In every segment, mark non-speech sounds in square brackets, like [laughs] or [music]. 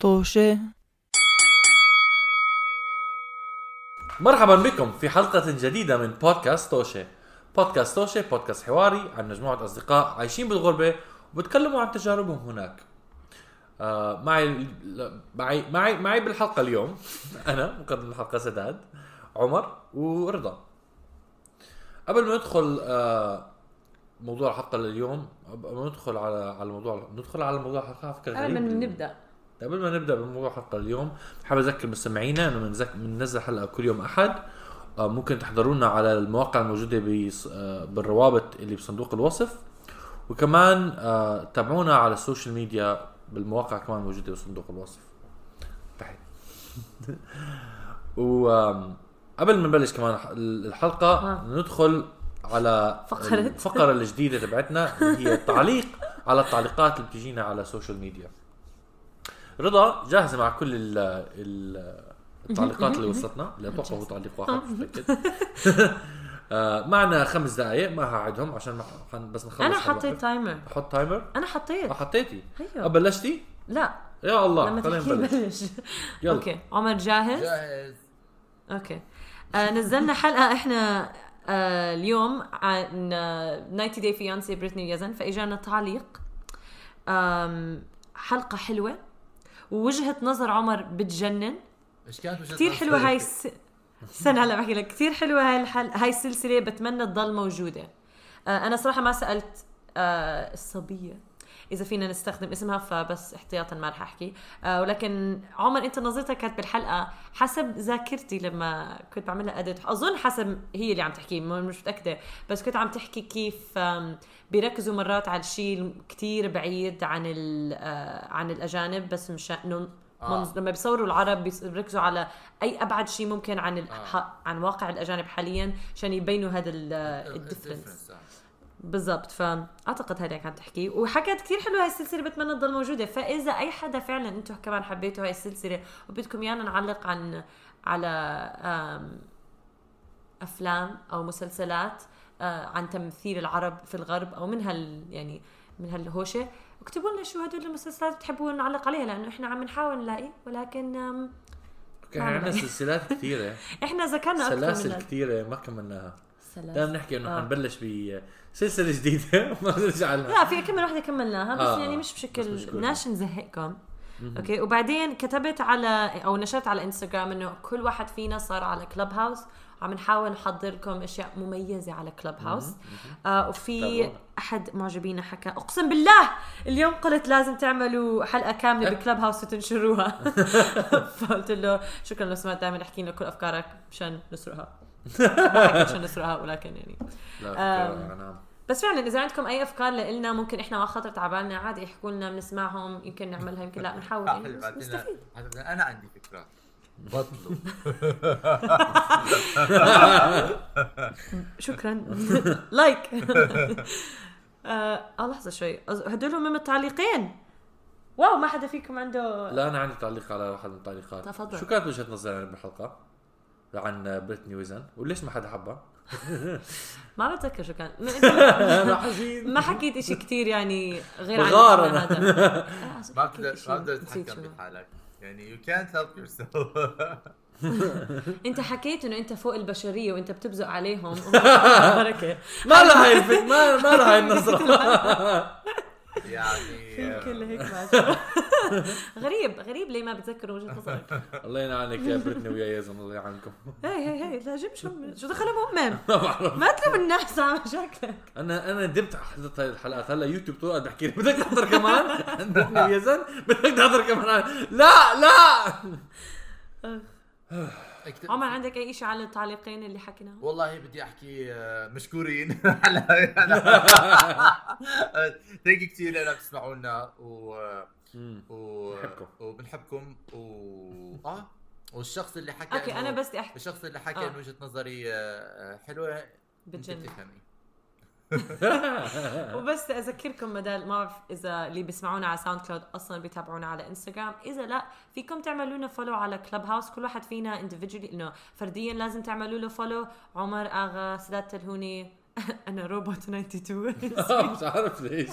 طوشة. مرحبا بكم في حلقة جديدة من بودكاست توشة بودكاست توشة بودكاست حواري عن مجموعة أصدقاء عايشين بالغربة وبتكلموا عن تجاربهم هناك. آه معي معي معي معي بالحلقة اليوم [laughs] أنا مقدم الحلقة سداد عمر ورضا. قبل ما ندخل آه موضوع الحلقة لليوم قبل ما ندخل على على الموضوع ندخل على موضوع الحلقة فكرة قبل ما نبدأ. قبل ما نبدأ بموضوع الحلقة اليوم حابب أذكر مستمعينا إنه بننزل حلقه كل يوم أحد. آه، ممكن تحضرونا على المواقع الموجودة آه، بالروابط اللي بصندوق الوصف. وكمان آه، تابعونا على ال social media بالمواقع كمان موجودة بصندوق الوصف. تحت [laughs] وقبل ما نبلش كمان الح- الحلقة. ندخل على فقرة. الفقرة الجديدة تبعتنا اللي هي التعليق [laughs] على التعليقات اللي بتجينا على ال social media. رضا جاهزة مع كل ال ال التعليقات اللي وصلتنا اللي أتوقع هو تعليق واحد مش متأكد. [laughs] آه، معنا خمس دقائق ما هعدهم عشان ما حن- بس نخلص أنا. حطيت timer أحط timer أنا حطيت. آه، حطيتي. هيو آه، بلشتي؟ لا. يا الله لما خلينا تحكي نبلش. بلش [laughs] يلا. okay. عمر جاهز؟ جاهز. okay. آه نزلنا حلقة إحنا آه اليوم عن آه 90 Day Fiancé بريتني يزن فإجانا تعليق. حلقة حلوة. ووجهة نظر عمر بتجنن. إيش كانت وجهة كثير؟ حلوة هاي الس... استنى هلا بحكي لك. كثير حلوة هاي الحل... هاي السلسلة بتمنى تضل موجودة. آه أنا صراحة ما سألت آه الصبية. إذا فينا نستخدم اسمها فبس احتياطا ما رح أحكي آه ولكن عمر أنت نظرتك كانت بالحلقة حسب ذاكرتي لما كنت بعملها اديت أظن حسب هي اللي عم تحكي مش متأكدة بس كنت عم تحكي كيف بيركزوا مرات على الشيء كتير بعيد عن آه، عن الأجانب بس مشان آه. لما بيصوروا العرب بيركزوا على أي أبعد شيء ممكن عن. آه. عن واقع الأجانب حاليا عشان يبينوا هذا الديفرنس آه. بالضبط. فاعتقد هذا كانت تحكي. وحكت كثير حلوة هاي السلسلة بتمنى تضل موجودة. فإذا أي حدا فعلا أنتم كمان حبيتوا هاي السلسلة وبدكم يانا نعلق عن على أفلام أو مسلسلات آه، عن تمثيل العرب في الغرب أو من هال يعني من هالهوشة اكتبوا لنا شو هدول المسلسلات بتحبوا نعلق عليها لأنه إحنا عم نحاول نلاقي. ولكن okay عندنا. سلسلات كثيره [laughs] إحنا ذكرنا سلاسل كثيره ما كملناها. دائما سلاسل نحكي إنه آه. حنبلش بسلسلة جديدة. [laughs] وما نرجع لها. لا في كم وحده كملناها بس آه، يعني مش بشكل. بدناش نزهقكم. okay وبعدين كتبت على أو نشرت على انستغرام إنه كل واحد فينا صار على Clubhouse عم نحاول نحضر لكم أشياء مميزة على كلب هاوس آه وفي طبعاً. أحد معجبينا حكى أقسم بالله اليوم قلت لازم تعملوا حلقة كاملة بكلب هاوس وتنشروها. [laughs] فقلت له شكرا لو سمعت دائما احكي لنا كل أفكارك مشان نسرقها. مشان نسرقها ولكن يعني. لا. فكرة نعم. بس فعلا إذا عندكم أي أفكار لنا ممكن إحنا ما خطرت على بالنا عادي يحكوا لنا بنسمعهم يمكن نعملها يمكن لا بنحاول يعني نستفيد. أنا عندي فكرة. بطلوا. [laughs] شكرا. like [laughs] آه لحظة شوي. هدول هم من التعليقين wow ما حدا فيكم عنده لا أنا عندي تعليق على واحد من التعليقات. تفضل. شو كانت وجهة نظرك بالحلقة عن بريتني ويزن. وليش ما حدا حبها؟ [laughs] ما بتذكر شو كان. [laughs] ما حكيت. إشي كتير يعني غير عن. هذا. [laughs] آه، ما إشي، ما. بحالك. يعني you can't help yourself. أنت حكيت إنه أنت فوق البشرية وأنت بتبزق عليهم. بركة. ما لها هاي ما ما لها هاي النظرة. يعني كل هيك بعد. [laughs] غريب غريب ليه ما بتذكروا وجهة نظرك. [laughs] الله ينعانك يا بريتني ويا يزن الله يعانكم هي هي هي لا جيب شو شو دخلهم [laughs] امم ما تلوم الناس على مشاكلك. أنا أنا ندمت حضرت هاي الحلقات. هلا يوتيوب طول بحكي لي بدك تحضر كمان؟ بريتني ويا يزن بدك تحضر كمان؟ لا لا! اكتب- عمر عندك أي شيء على التعليقين اللي حكيناهم والله بدي أحكي آه، مشكورين. على thank كثير لأنك بتسمعوا لنا و و بنحبكم. وبنحبكم. و آه. والشخص اللي حكى okay أنا بس بدي أحكي. الشخص اللي حكى آه. انه وجهة نظري آه، حلوة بتجنن. بتفهمي. [laughs] [laughs] وبس أذكركم بدل ما بعرف إذا اللي بيسمعونا على SoundCloud أصلا بيتابعونا على انستغرام إذا لا فيكم تعملوا لنا follow على Clubhouse كل واحد فينا individually إنه فرديا لازم تعملوا له follow عمر آغا سداد تلهوني. [laughs] أنا روبوت [laughs] [laughs] 92 مش عارف ليش.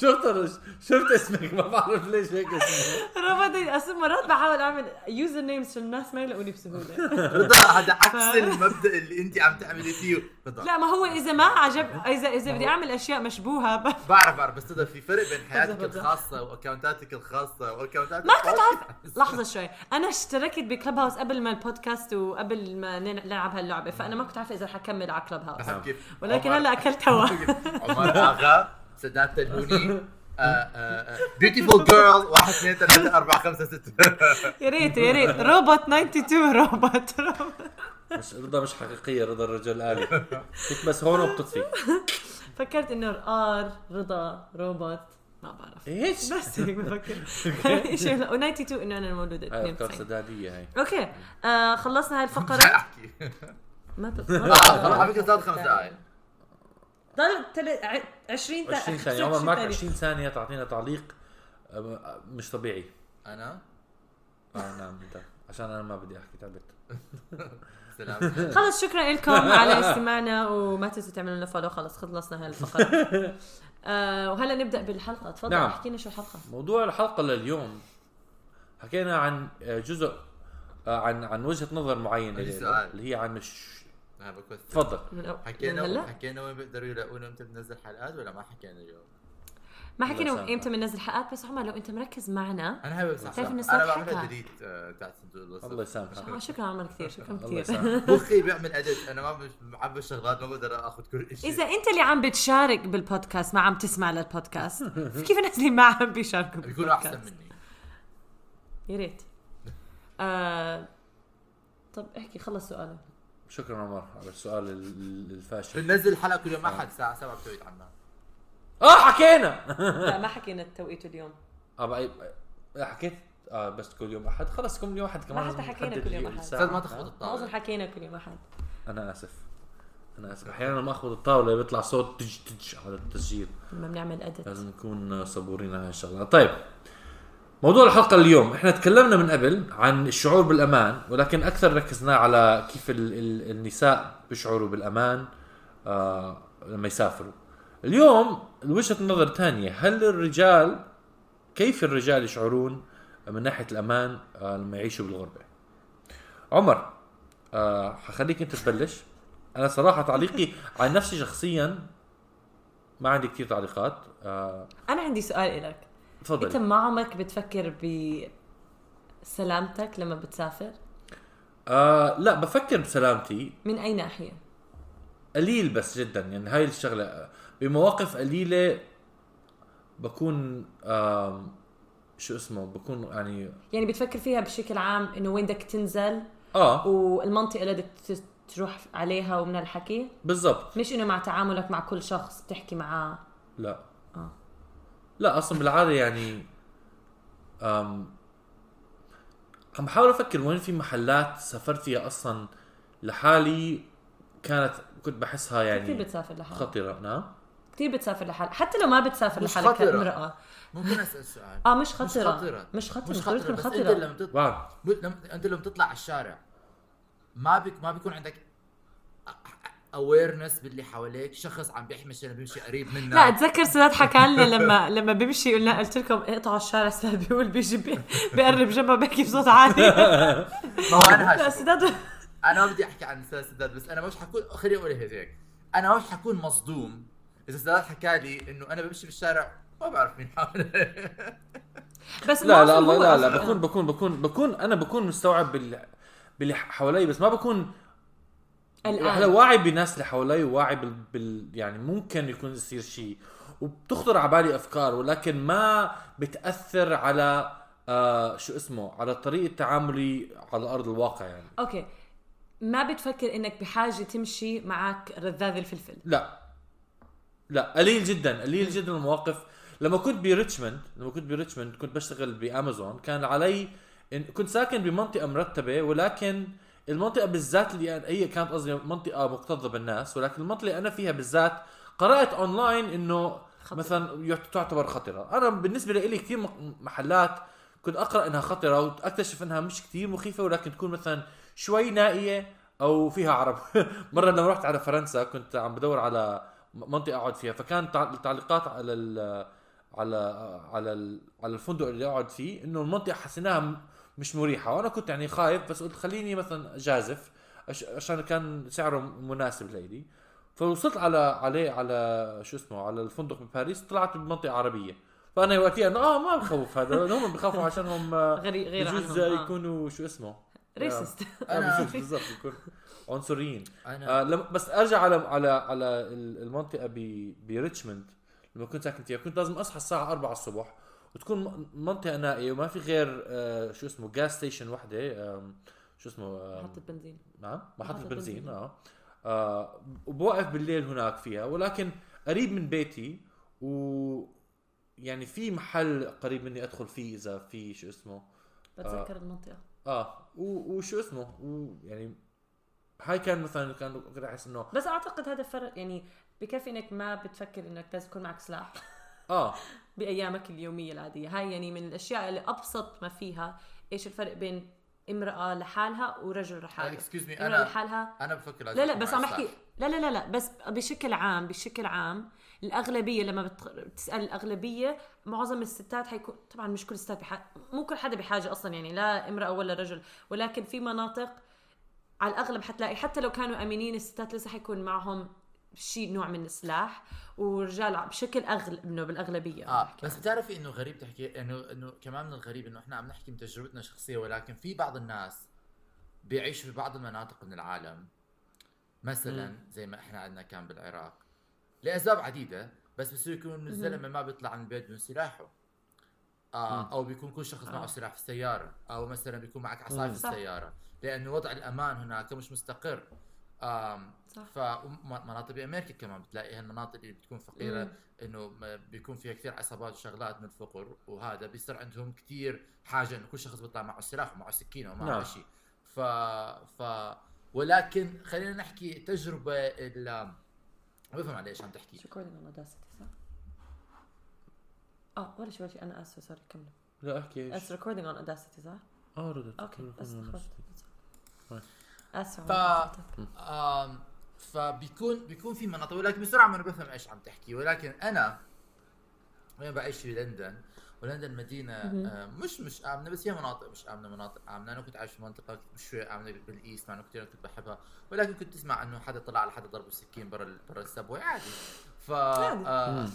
شفت شفت اسمك ما بعرف ليش هيك اسمه روبوت أصلا مرات بحاول أعمل usernames عشان الناس ما يلاقوني بسهولة. رضا هذا عكس المبدأ اللي أنت عم تعملي فيه. رضا. لا ما هو إذا ما عجب اذا إذا بدي أعمل أشياء مشبوهة. بعرف بعرف بس رضا في فرق بين حياتك. الخاصة وأكونتاتك الخاصة وأكونتاتك ما كنت عارف لحظة شوي. أنا اشتركت ب Clubhouse قبل ما البودكاست وقبل ما نلعب هاللعبة فأنا ما كنت عارفة إذا حكمل على Clubhouse ولكن عمر- هلا أكلت هوا. عمر اغا سداد تلهوني beautiful girl واحد اثنين ثلاثة أربعة خمسة ستة. يا ريت يا ريت. روبوت 92 روبوت روبوت مش رضا مش حقيقية رضا الرجل آلي. فيك بس هون وبتطفي. فكرت إنه R رضا روبوت ما بعرف. إيش؟ بس هيك بفكر. شيء و 92 إنه أنا مولوده هاي أفكار 92 سدادية هاي. okay. آه خلصنا هاي احكي [laughs] ما ت- ما خلاص على فكرة صارت خمس دقائق ضل تل- ع- 20 تا- 20 ثانية. عمر معك ثانية. 20 ثانية تعطينا تعليق مش طبيعي. أنا؟ آه نعم أنت. عشان أنا ما بدي أحكي تعبت. سلام. [laughs] خلص شكرا لكم على استماعنا وما تنسوا تعملوا لنا follow خلص خلصنا هاي الفقره [laughs] آه وهلا نبدأ بالحلقة. تفضل نعم. احكي لنا شو الحلقة. موضوع الحلقة لليوم. حكينا عن آه، جزء آه، عن عن وجهة نظر سؤال. اللي هي عن الش... أنا بكوست تفضل. من أو- من حكينا هلا؟ حكينا وين بيقدروا يلاقونا إمتى بننزل حلقات ولا ما حكينا اليوم؟ ما حكينا. إمتى بننزل حلقات بس عمر لو أنت مركز معنا. أنا بتعرف إنه أنا بعملها حكى. delete آه، تاعت صندوق الوصف الله يسامحك. آه شكرا عمر كثير شكرا كثير. مخي [laughs] بيعمل edit أنا ما مش معبي الشغلات ما بقدر أخذ كل شيء إذا أنت اللي عم بتشارك بالبودكاست ما عم تسمع للبودكاست [laughs] كيف الناس اللي ما عم بيشاركوا بيكونوا أحسن مني. يا ريت. آه طب احكي خلص سؤالك. شكرا عمر على السؤال ال- ال- الفاشل. بننزل الحلقة كل يوم احد الساعة 7 بتوقيت عمان آه حكينا! [laughs] لا ما حكينا التوقيت اليوم. آه بقى حكيت؟ آه بس كل يوم أحد. خلص كل يوم أحد كمان. ما حتى حكينا كل يوم. أستاذ ما تخبط آه. ما أظن الطاوله حكينا كل يوم أحد. أنا آسف. أنا آسف. أحيانا لما أخذ الطاولة بيطلع صوت تج تج على التسجيل. لما بنعمل ادت لازم نكون صبورين على هالشغله طيب. موضوع الحلقة اليوم. إحنا تكلمنا من قبل عن الشعور بالأمان ولكن أكثر ركزنا على كيف ال ال النساء بيشعروا بالأمان آه لما يسافروا. اليوم وجهة نظر تانية. هل الرجال كيف الرجال يشعرون من ناحية الأمان آه لما يعيشوا بالغربة؟ عمر آه حخليك أنت تبلش. أنا صراحة تعليقي [laughs] عن نفسي شخصيا ما عندي كثير تعليقات آه. أنا عندي سؤال لك تفضل. أنت ما عمرك بتفكر بسلامتك لما بتسافر؟ آه لا بفكر بسلامتي. من أي ناحية؟ قليل بس جدا يعني هاي الشغلة بمواقف قليلة بكون آم شو اسمه بكون يعني يعني بتفكر فيها بشكل عام إنه وين بدك تنزل آه. والمنطقة اللي بدك تروح عليها ومن الحكي بالضبط. مش إنه مع تعاملك مع كل شخص تحكي معاه؟ لا. لا أصلا بالعادة يعني آم عم بحاول أفكر وين في محلات سافرت فيها أصلا لحالي كانت كنت بحسها كثير يعني بتسافر لحالك. خطيرة. نعم؟ كثير بتسافر لحالك. حتى لو ما بتسافر مش لحالك خطرة. كامرأة. ممكن أسأل سؤال. آه مش خطرة خطرة. مش خطرة مش مش خطرة خطرة بس أنت خطرة لما تطلع أنت لما تطلع على الشارع ما بك ما بيكون عندك اويرنس باللي حواليك. شخص عم بيحمش أنا بيمشي قريب منك. لا أتذكر سداد حكى لنا لما لما بيمشي قلنا قلت لكم اقطعوا الشارع سداد بيقول بيجي بي- بيقرب جنبه بيحكي بصوت عالي. [laughs] ما هو أنا. سداد أنا ما بدي أحكي عن أستاذ سداد بس أنا مش حكون خليني أقول هيك. أنا مش حكون مصدوم إذا سداد حكى لي إنه أنا بمشي بالشارع ما بعرف مين حوالي بس لا لا لا لا, لا. بكون بكون بكون بكون أنا بكون مستوعب بال باللي حوالي بس ما بكون هلا الآن. واعي بالناس اللي حوالي وواعي بال, بال يعني ممكن يكون يصير شيء. وبتخطر على بالي أفكار ولكن ما بتأثر على آه شو اسمه على طريقة تعاملي على أرض الواقع يعني. okay. ما بتفكر إنك بحاجة تمشي معك رذاذ الفلفل؟ لا. لا قليل جدا قليل جدا المواقف. لما كنت بريتشموند لما كنت بريتشموند كنت بشتغل بأمازون كان علي إن كنت ساكن بمنطقة مرتبة ولكن المنطقة بالذات اللي أنا هي كانت قصدي منطقة مكتظه بالناس ولكن المنطقة اللي أنا فيها بالذات قرأت اونلاين إنه خطر. مثلا تعتبر خطرة أنا بالنسبة لي كثير محلات كنت أقرأ إنها خطرة وأكتشف إنها مش كثير مخيفة ولكن تكون مثلا شوي نائية أو فيها عرب [laughs] مرة لما رحت على فرنسا كنت عم بدور على منطقة أقعد فيها فكان تع- التعليقات على ال على على ال على الفندق اللي أقعد فيه إنه المنطقة حسيناها مش مريحة. وأنا كنت يعني خايف بس قلت خليني مثلا جازف عش- عشان كان سعره مناسب لإلي. فوصلت على عليه على شو اسمه على الفندق بباريس طلعت بمنطقة عربية. فأنا وقتها آه ما بخوف هذا. [laughs] هم بخافوا عشان هم آه، غير غير بجوز عنهم. آه. يكونوا شو اسمه؟ racist أنا- أنا بجوز بالضبط يكون عنصريين. أنا آه لما بس أرجع على على على ال- المنطقة ب بريتشموند. لما كنت ساكن فيها كنت لازم أصحى الساعة 4 الصبح. وتكون منطقة نائية وما في غير آه شو اسمه gas station وحدة شو اسمه آم، محطة بنزين. نعم محطة محطة بنزين. آه. آه، وبوقف بالليل هناك فيها ولكن قريب من بيتي و يعني في محل قريب مني أدخل فيه إذا في شو اسمه بتذكر المنطقة. آه و- وشو اسمه ويعني هاي كان مثلا كان كنت أحس إنه بس أعتقد هذا فرق يعني بكفي إنك ما بتفكر إنك لازم يكون معك سلاح. [laughs] آه. بأيامك اليومية العادية. هاي يعني من الأشياء اللي أبسط ما فيها إيش الفرق بين امرأة لحالها ورجل لحاله. excuse me أنا لحالها أنا بفكر لا لا بس عم سلاح. لا لا لا لا بس بشكل عام بشكل عام الأغلبية لما بت- بتسأل الأغلبية معظم الستات حيكون طبعا مش كل الستات بحاجة مو كل حدا بحاجة أصلا يعني لا امرأة ولا رجل. ولكن في مناطق على الأغلب حتلاقي حتى لو كانوا أمينين الستات لسه حيكون معهم شيء نوع من السلاح ورجال بشكل اغلب إنه بالأغلبية آه بس بتعرفي إنه غريب تحكي إنه إنه كمان من الغريب إنه إحنا عم نحكي من تجربتنا الشخصية ولكن في بعض الناس بيعيشوا في بعض المناطق من العالم. مثلا زي ما إحنا عندنا كان بالعراق لأسباب عديدة بس بصير يكون إنه الزلمة ما بيطلع من البيت بدون سلاحه. آه أو بيكون كل شخص معه آه. سلاح في السيارة أو مثلا بيكون معك عصاية. في. السيارة. لأنه وضع الأمان هناك مش مستقر. صح. فمناطق بأمريكا كمان بتلاقي هالمناطق اللي بتكون فقيرة مم. إنه بيكون فيها كثير عصابات وشغلات من الفقر وهذا بيصير عندهم كثير حاجة إنه كل شخص بيطلع معه سلاح ومعه سكينه ومعه نعم. شيء ف ف ولكن خلينا نحكي تجربة ال ما بفهم على إيش عم تحكي recording on audacity صح؟ آه ولا شيء ولا شيء أنا آسفة سوري كملوا لا أحكي إيش It's recording on Audacity صح؟ آه ردت okay بس ف آم فبيكون بيكون في مناطق ولكن بسرعة ما أنا بفهم إيش عم تحكي. ولكن أنا وين بعيش في لندن ولندن مدينة مش مش آمنة بس هي مناطق مش آمنة مناطق آمنة. أنا كنت عايش في منطقة شوي آمنة بال East مع إنه كثير كنت بحبها. ولكن كنت تسمع إنه حدا طلع على حدا ضربه سكين برا برا ال subway عادي. ف. آه مم.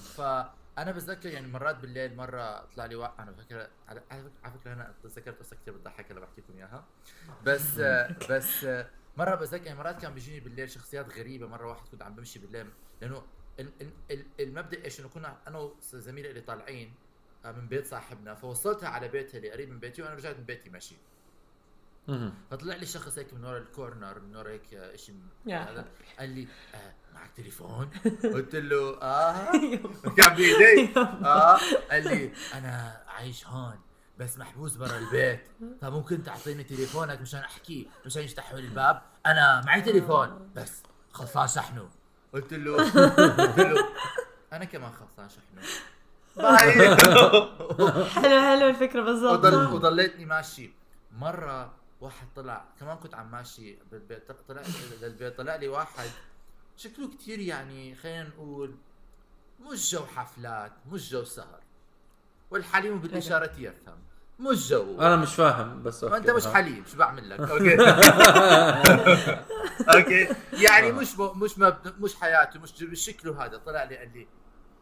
فانا بتذكر يعني مرات بالليل مرة طلع لي واحد أنا بفكر على فكرة أنا تذكرت قصة كثير بتضحك بحكي لكم إياها بس [laughs] بس مرة بتذكر يعني مرات كان بيجيني بالليل شخصيات غريبة مرة واحد كنت عم بمشي بالليل لأنه ال- ال- ال- المبدأ إيش إنه كنا أنا وزميلي اللي طالعين آه، من بيت صاحبنا فوصلتها على بيتها اللي قريب من بيتي وأنا رجعت من بيتي ماشي. فطلع لي شخص هيك من ورا الكورنر من ورا هيك شيء هذا. قال لي آه معك تليفون؟ [laughs] قلت له آه. [laughs] كان بايدي آه. قال لي أنا عايش هون بس محبوس برا البيت. طب ممكن تعطيني تليفونك مشان أحكي مشان يفتحوا لي الباب؟ أنا معي تليفون بس خلصان شحنه. قلت له قلت له أنا كمان خلصان شحنه. [laughs] باي. حلو حلو الفكرة بالضبط. وضل وضليتني ماشي. مرة واحد طلع كمان كنت عم ماشي بالبيت طلع للبيت طلع لي واحد شكله كتير يعني خلينا نقول مش جو حفلات مش جو سهر. والحليم بالإشارة يفهم. مش جو. أنا مش فاهم بس أوكي. انت مش. حليم شو بعمل لك؟ [laughs] أوكي. أوكي. يعني مش مش مبد- مش حياته مش شكله هذا. طلع لي قال لي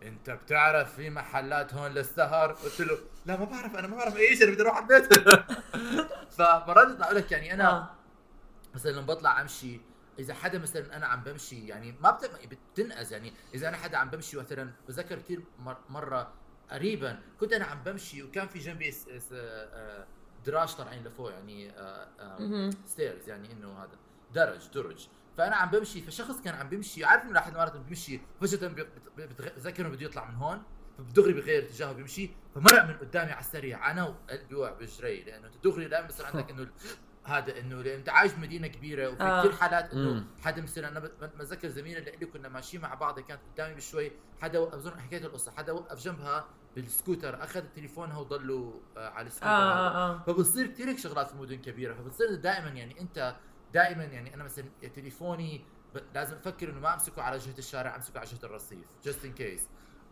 انت بتعرف في محلات هون للسهر قلت له لا ما بعرف أنا ما بعرف أي شيء أنا بدي أروح على البيت [laughs] فمرات بطلع لك يعني أنا آه. مثلا لما بطلع أمشي إذا حدا مثلا أنا عم بمشي يعني ما بت- بتنقز يعني إذا أنا حدا عم بمشي مثلا بذكر كثير مرة قريبا كنت أنا عم بمشي وكان في جنبي آه، دراج طالعين لفوق يعني. stairs يعني إنه هذا درج درج فأنا عم بمشي فشخص كان عم بمشي عارف إنه واحد مرات بيمشي فجأة بتذكر إنه بده يطلع من هون فدغري بغير اتجاهه بيمشي فمرق من قدامي على السريع أنا وقلبي وقع بجري لأنه أنت دغري دائما بصير عندك [laughs] إنه هذا إنه أنت عايش بمدينه كبيرة وفي آه. كثير حالات إنه. حدا مثلا أنا بتذكر زميلي اللي كنا ماشيين مع بعض كانت قدامي بشوي حدا وقف أظن حكيت القصة حدا وقف جنبها بالسكوتر أخذ تليفونها وضلوا آه على السكوتر هذا. آه آه فبصير كثير هيك شغلات في مدن كبيرة فبصير دائما يعني أنت دائما يعني أنا مثلا تليفوني لازم أفكر إنه ما أمسكه على جهة الشارع أمسكه على جهة الرصيف just in case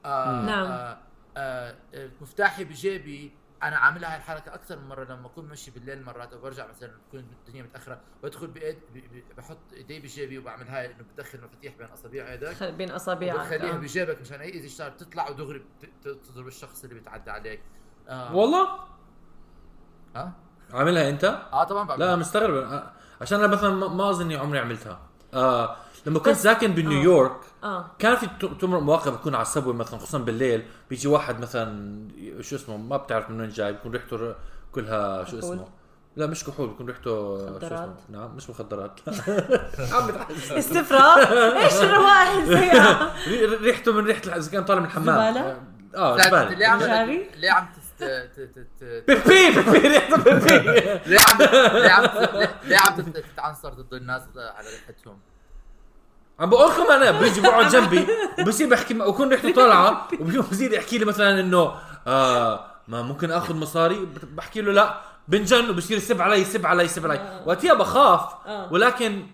نعم. آه آه مفتاحي بجيبي أنا عاملها هاي الحركة أكثر من مرة لما أكون ماشي بالليل مرات أو برجع مثلا بكون الدنيا متأخرة بدخل بإيد ب- ب- بحط إيدي بجيبي وبعمل هاي إنه بدخل مفاتيح بين اصابع إيدك بين اصابعك بتخليها آه. بجيبك مشان أي إذا اشتغل بتطلع ودغري تضرب الشخص اللي بيتعدى عليك آه والله ها عاملها أنت؟ آه طبعا بعمل. لا مستغرب آه، عشان أنا مثلا ما اظني عمري عملتها. آه لما كنت ساكن بنيويورك آه. كان في ت- تمر مواقف بكون على السبوي مثلا خصوصا بالليل بيجي واحد مثلا شو اسمه ما بتعرف من وين جاي بيكون ريحته كلها شو كحول. اسمه. لا مش كحول بيكون ريحته شو اسمه. مخدرات. نعم مش مخدرات. [laughs] [laughs] عم بتحس. استفراغ؟ إيش الروائح [laughs] ريحته من ريحة إذا كان طالع من الحمام. زبالة؟ آه زبالة. ليه عم بيبي بيبي [laughs] ليه عم ليه عم ليه- عم تت- تتعنصر ضد الناس على ريحتهم؟ عم بقول لكم أنا بيجي بقعد جنبي وبصير بحكي وكون ريحته طالعة وبصير يحكي لي مثلا إنه آه ما ممكن آخذ مصاري؟ بحكي له لا بنجن وبصير يسب علي يسب علي يسب علي. آه. وقتها بخاف آه. ولكن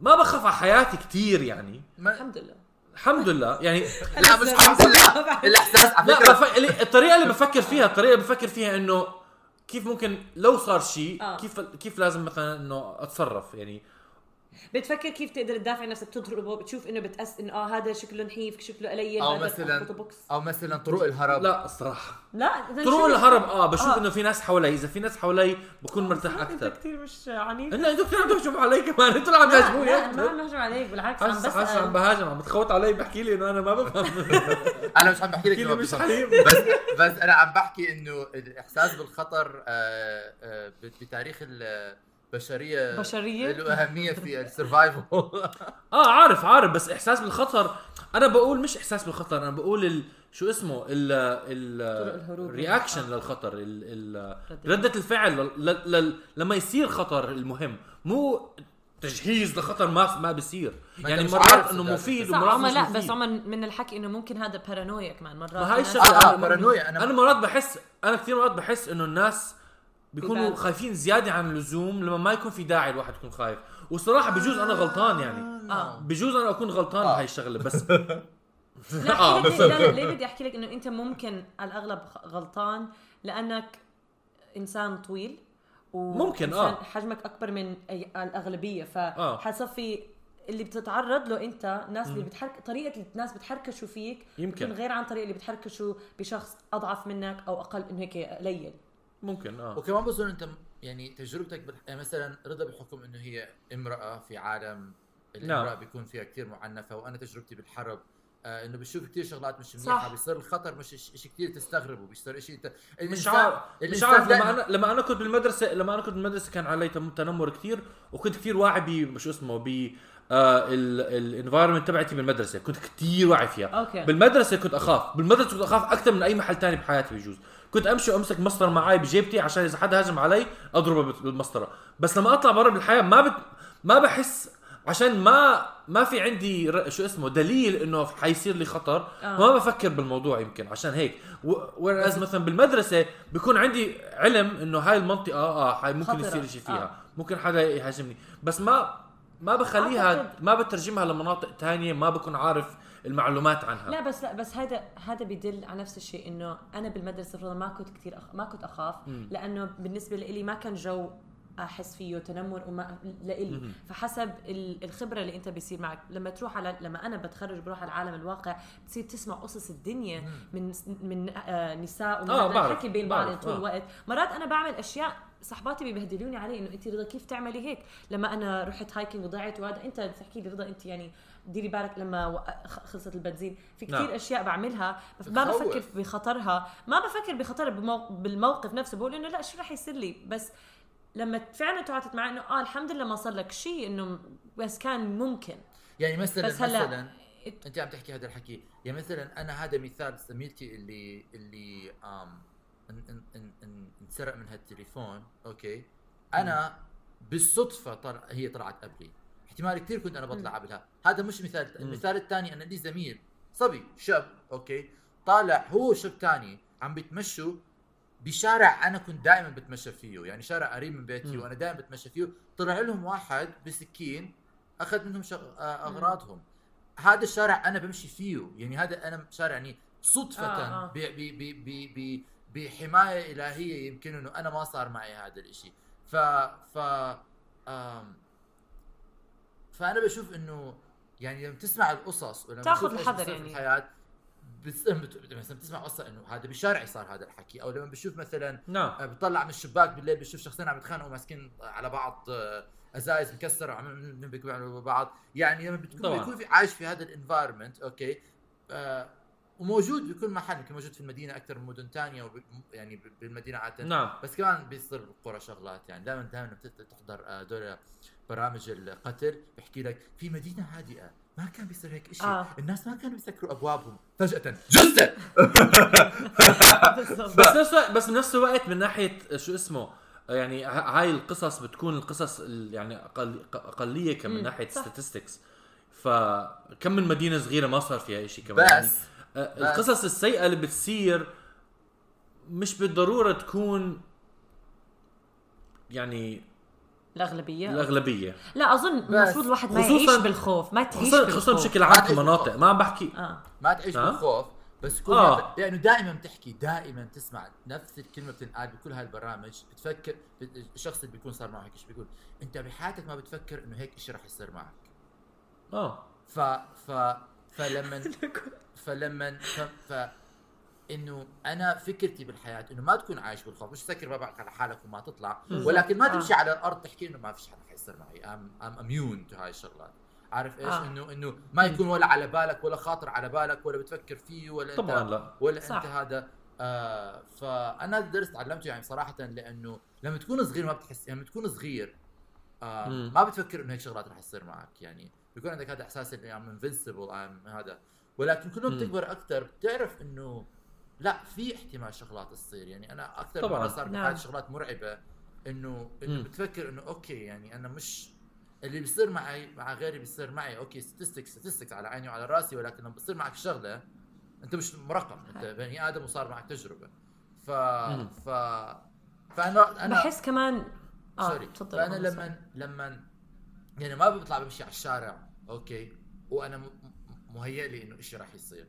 ما بخاف على حياتي كتير يعني. ما... الحمد لله. الحمد لله. يعني [laughs] لا مش الحمد لله. [laughs] الإحساس. على لا فكرة. بف... اللي- الطريقة اللي بفكر فيها الطريقة اللي بفكر فيها إنه كيف ممكن لو صار شيء آه. كيف كيف لازم مثلا إنه أتصرف؟ يعني بتفكر كيف تقدر تدافع عن نفسك تضربه بتشوف إنه بتأس إنه آه هذا شكله نحيف شكله قليل أو مثلا أو مثلا طرق الهرب. لا الصراحة. لا طرق الهرب آه بشوف آه. إنه في ناس حوالي إذا في ناس حوالي بكون مرتاح أنت أكثر. كثير مش عنيف. لا أنتوا كثير عم تهجموا علي كمان أنتوا اللي عم تهاجموني لا ما. عم نهجم عليك بالعكس عم حاسس حاسس عم بهاجم عم بتخوت علي بحكي لي إنه أنا ما بفهم. [laughs] أنا مش عم بحكي لك مش. حليم بس بس أنا عم بحكي إنه الإحساس بالخطر آه، آه، بتاريخ البشريه بشرية؟ له أهمية في ال survival [laughs] آه عارف عارف بس إحساس بالخطر أنا بقول مش إحساس بالخطر أنا بقول ال شو اسمه ال طرق ال الهروب. ال reaction آه. للخطر ال ال ردة. ردة الفعل ل- ل- ل- لما يصير خطر المهم مو تجهيز لخطر ما ما بصير يعني مرات إنه. مفيد ومرات عمر مش لا مفيد. بس عمر من الحكي إنه ممكن هذا بارانويا كمان مرات ما هاي الشغله آه، آه، أنا- بارانويا. أنا مرات بحس أنا كثير مرات بحس إنه الناس بيكونوا. خايفين زيادة عن اللزوم لما ما يكون في داعي الواحد يكون خايف وصراحة بجوز أنا غلطان يعني آه بجوز أنا أكون غلطان آه. بهاي الشغلة بس [laughs] آه، بس- ليه, لا، ليه بدي أحكي لك إنه أنت ممكن على الأغلب غلطان لأنك إنسان طويل و ممكن، إنسان- آه. حجمك أكبر من أي- الأغلبية آه. فحصفي اللي بتتعرض له أنت الناس اللي بتحرك طريقة اللي الناس بتحركشوا فيك يمكن. غير عن طريقه اللي بتحركشوا بشخص أضعف منك أو أقل إنه هيك قليل ممكن آه وكمان بظن أنت يعني تجربتك بال... يعني مثلا رضا بحكم إنه هي امرأة في عالم الامراه نعم. بيكون فيها كثير معنفة وأنا تجربتي بالحرب آه إنه بشوف كثير شغلات مش صح. منيحه بيصير الخطر مش شيء كثير تستغربه بيصير شيء ت... مش عارف مش عارف لما أنا لما أنا كنت بالمدرسة لما أنا كنت بالمدرسة كان علي تنمر كثير وكنت كثير واعي ب شو اسمه ب ال environment تبعتي بالمدرسة كنت كثير واعي فيها أوكي. بالمدرسة كنت أخاف بالمدرسة كنت أخاف أكثر من أي محل تاني بحياتي بجوز كنت امشي وامسك مسطرة معي بجيبتي عشان إذا حدا هاجم علي أضربه بال- بالمسطرة بس لما أطلع برا بالحياة ما بت ما بحس عشان ما ما في عندي ر- شو اسمه دليل إنه حيصير لي خطر آه. ما بفكر بالموضوع يمكن عشان هيك وراز مثلا بالمدرسة بيكون عندي علم إنه هاي المنطقة آه هاي ممكن خطرة. يصير شيء فيها آه. ممكن حدا يهاجمني بس ما ما بخليها ما بترجمها لمناطق تانية ما بكون عارف المعلومات عنها لا بس لا بس هذا هذا بيدل على نفس الشيء إنه أنا بالمدرسة فرضا ما كنت كثير أخ... ما كنت أخاف مم. لأنه بالنسبة لي ما كان جو أحس فيه تنمر وما لإلي. فحسب ال- الخبرة اللي أنت بيصير معك لما تروح على لما أنا بتخرج بروح على العالم الواقع بتصير تسمع قصص الدنيا من من آه نساء ومن آه، الحكي بين بعض طول آه. الوقت مرات أنا بعمل أشياء صحباتي بيبهدلوني عليه إنه انت رضا كيف تعملي هيك لما أنا رحت هايكنج وضعت وهذا أنت بتحكي لي رضا انت يعني ديري بالك لما خلصت البنزين في كثير نعم. أشياء بعملها بس ما. بفكر بخطرها ما بفكر بخطر. بالموقف نفسه بقول إنه لا شو رح يصير لي بس لما فعلا تعاطت معي إنه آه الحمد لله ما صار لك شيء إنه بس كان ممكن يعني مثلا بس هلا- مثلا انت عم تحكي هذا الحكي يعني مثلا أنا هذا مثال زميلتي اللي اللي آم ان ان ان ان انسرق منها التليفون أوكي؟ أنا بالصدفة طلع هي طلعت قبلي. احتمال كثير كنت أنا بطلع قبلها. هذا مش مثال المثال الثاني أنا لي زميل صبي شاب أوكي؟ طالع هو شاب ثاني عم بيتمشوا بشارع أنا كنت دائما بتمشى فيه يعني شارع قريب من بيتي. وأنا دائما بتمشى فيه. طلع لهم واحد بسكين أخذ منهم شغ... آه، أغراضهم. هذا الشارع أنا بمشي فيه يعني هذا أنا شارع يعني صدفة آه، آه. ب... ب... ب... ب... بحماية إلهية يمكن إنه أنا ما صار معي هذا الإشي ف ف آم... فأنا بشوف إنه يعني لما تسمع القصص ولما تاخذ الحذر يعني. الحياة بس مثلا بتسمع قصة إنه هذا بشارعي صار هذا الحكي أو لما بشوف مثلا نعم آه، بطلع من الشباك بالليل بشوف شخصين عم يتخانقوا ماسكين على بعض آه، أزايز مكسرة وعم على بعض يعني لما بتكون طبعاً. بيكون في عايش في هذا ال environment أوكي آه وموجود بكل محل يمكن موجود في المدينة أكثر من مدن ثانية وب... يعني بالمدينة عادة. نعم. بس كمان بيصير بالقرى شغلات يعني دائما دائما بتحضر آه، دول برامج القتل بيحكي لك في مدينة هادئة ما كان بيصير هيك شيء آه. آه. الناس ما كانوا بيسكروا أبوابهم. فجأة جثه. [laughs] بس نفس بس بنفس الوقت من ناحية شو اسمه يعني هاي القصص بتكون القصص ال- يعني أقل أقلية كم من ناحية statistics. فكم من مدينة صغيرة ما صار فيها شيء كمان. يعني بس آه، القصص السيئة اللي بتصير مش بالضرورة تكون يعني الأغلبية. الأغلبية. لا أظن المفروض الواحد ما يعيش بالخوف ما تعيش خصوصا بالخوف. خصوصا بشكل عام كمناطق بالخوف. ما عم بحكي. آه. ما تعيش نعم. بالخوف بس يكون آه. آه. لأنه دائما بتحكي دائما تسمع نفس الكلمة بتنقال بكل هالبرامج. بتفكر بت- الشخص اللي بيكون صار معه هيك شيء بيقول؟ أنت بحياتك ما بتفكر إنه هيك شيء رح يصير معك. آه. ف ف فلما [laughs] فلما ف, ف إنه أنا فكرتي بالحياة إنه ما تكون عايش بالخوف مش تسكر بابك على حالك وما تطلع ولكن ما آه. تمشي على الأرض تحكي إنه ما فيش حدا حيصير معي I'm I'm immune to هاي الشغلات عارف إيش آه. انه إنه ما يكون ولا على بالك ولا خاطر على بالك ولا بتفكر فيه ولا انت طبعا لا ولا صح. أنت هذا آه فأنا هذا الدرس تعلمته يعني صراحة لأنه لما تكون صغير ما بتحس لما تكون صغير آه. ما بتفكر إنه هيك شغلات رح تصير معك يعني بيكون عندك هذا إحساس إني I'm invincible I'm هذا ولكن كل ما. بتكبر أكثر بتعرف إنه لا في احتمال شغلات تصير يعني أنا أكثر طبعاً. مره صار نعم. شغلات مرعبة إنه إنه. بتفكر إنه أوكي يعني أنا مش اللي بيصير معي مع غيري بيصير معي أوكي statistics statistics على عيني وعلى رأسي ولكن لما بصير معك شغلة أنت مش مرقم أنت بني آدم وصار معك تجربة ف مم. ف فأنا أنا بحس كمان آه sorry تفضل فأنا لما لما يعني ما بطلع بمشي على الشارع أوكي وأنا مهيئ لي إنه شيء راح يصير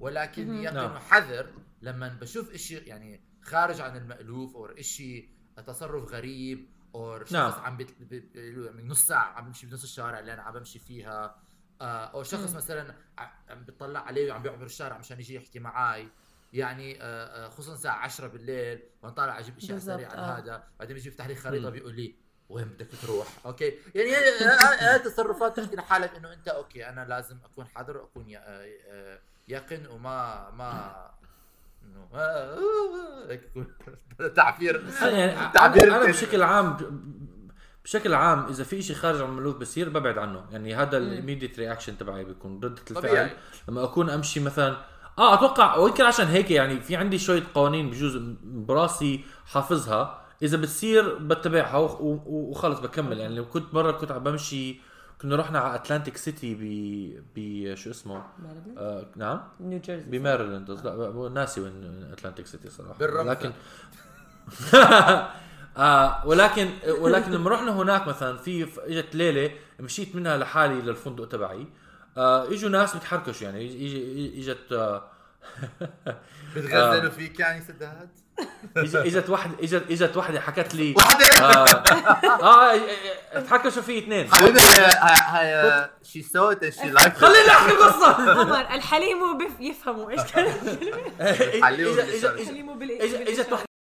ولكن. يقين نعم. وحذر لما بشوف شيء يعني خارج عن المألوف أو شيء تصرف غريب أو شخص نعم. عم بت... ب... ب... من نص ساعة عم بمشي بنص الشارع اللي أنا عم بمشي فيها آه، أو شخص مم. مثلا عم بيطلع علي وعم بيعبر الشارع مشان يجي يحكي معي يعني آه، آه، خصوصا الساعة 10 بالليل وأنا طالع أجيب اشياء سريعه آه. هذا بعدين بيجي يفتح لي خريطة. بيقول لي وين بدك تروح. أوكي؟ يعني هي- تصرفات تحكي لحالك إنه أنت أوكي أنا لازم أكون حذر وأكون آه، آه، يقن وما ما إنه آه، آه، هيك يكون تعبير [laughs] يعني تعبير أنا, أنا الكلمة. بشكل عام بشكل عام إذا في شيء خارج عن المألوف بصير ببعد عنه. يعني هذا. ال immediate reaction تبعي بيكون ردة الفعل. لما أكون أمشي مثلا آه أتوقع ويمكن عشان هيك يعني في عندي شوية قوانين بجوز براسي حافظها. إذا بتصير بتبعها وخلص بكمل. يعني لو كنت مرة كنت عم بمشي كنا رحنا على اتلانتيك سيتي ب ب شو اسمه؟ ماريلاند؟ آه نعم؟ نيو جيرسي بماريلاند لا ناسي وين اتلانتيك سيتي صراحة. بالرمفة. لكن [laughs] آه ولكن ولكن لما رحنا هناك مثلا في إجت ليلة مشيت منها لحالي للفندق تبعي. آه إجوا ناس بتحركشوا يعني. إجت [laughs] آه بتغزلوا فيك يعني سداد؟ اجت واحد اجت اجت واحدة حكت لي وحده آه, آه تحكشوا في اثنين. هاي شي سوت شي لايك خليني أحكي قصة. عمر الحليم يفهموا إيش كان حليهم اجت بالشرق. اجت الحليم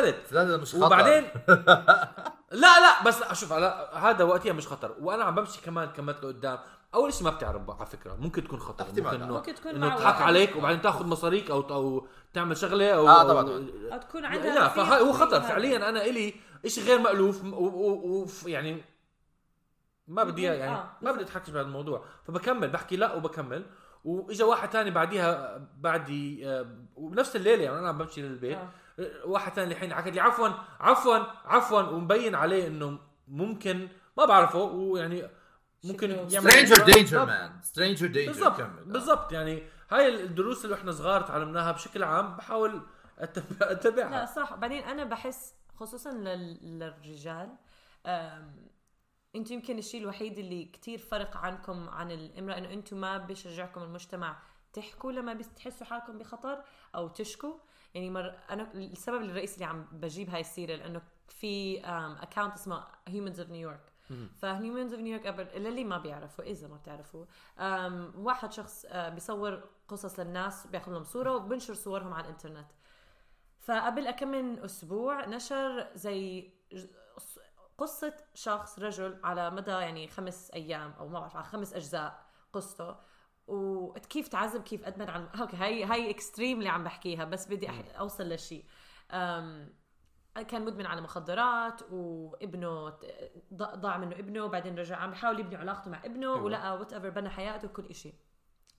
بلد سداد هذا مش خطر. وبعدين [laughs] لا لا بس أشوف على هذا وقتها مش خطر. وأنا عم بمشي كمان كملت لقدام. أول شيء ما بتعرف على فكرة ممكن تكون خطر. ممكن. إنه ممكن تكون إنه تضحك. عليك وبعدين تاخذ مصاريك أو أو تعمل شغلة أو آه، طبعاً. أو- تكون عندها لا فهو خطر. فعليا أنا إلي شيء غير مألوف و- و- و- يعني ما بدي يعني آه، ما بدي اتحكي بهذا الموضوع. فبكمل بحكي لا وبكمل. وإجا واحد تاني بعديها بعدي آه، وبنفس الليلة يعني أنا عم بمشي للبيت. آه. واحد ثاني الحين حكت لي عفوا عفوا عفوا ومبين عليه إنه ممكن ما بعرفه ويعني ممكن يعمل stranger danger بالضبط. مان stranger danger بالضبط آه. بالضبط يعني هاي الدروس اللي إحنا صغار تعلمناها بشكل عام بحاول أتبع- لا اتبعها صح بعدين أنا بحس خصوصا لل... للرجال. أنتوا يمكن الشيء الوحيد اللي كتير فرق عنكم عن الإمرأة إنه أنتوا ما بيشجعكم المجتمع تحكوا لما بتحسوا حالكم بخطر أو تشكوا. يعني مر أنا السبب الرئيسي اللي عم بجيب هاي السيرة لأنه في account اسمه Humans of New York ف Humans of New York قبل للي ما بيعرفوا إذا ما بتعرفوا. واحد شخص آه، بيصور قصص للناس بياخذ لهم صورة وبنشر صورهم على الإنترنت. فقبل كم من أسبوع نشر زي قصة شخص رجل على مدى يعني خمس أيام أو ما بعرف على خمس أجزاء قصته. وكيف تعذب كيف أدمن عن okay هاي هاي extreme اللي عم بحكيها بس بدي أح... أوصل لشيء أم... كان مدمن على مخدرات وابنه ضاع منه ابنه وبعدين رجع عم بحاول يبني علاقته مع ابنه أيوة. ولقى whatever بنى حياته وكل إشي.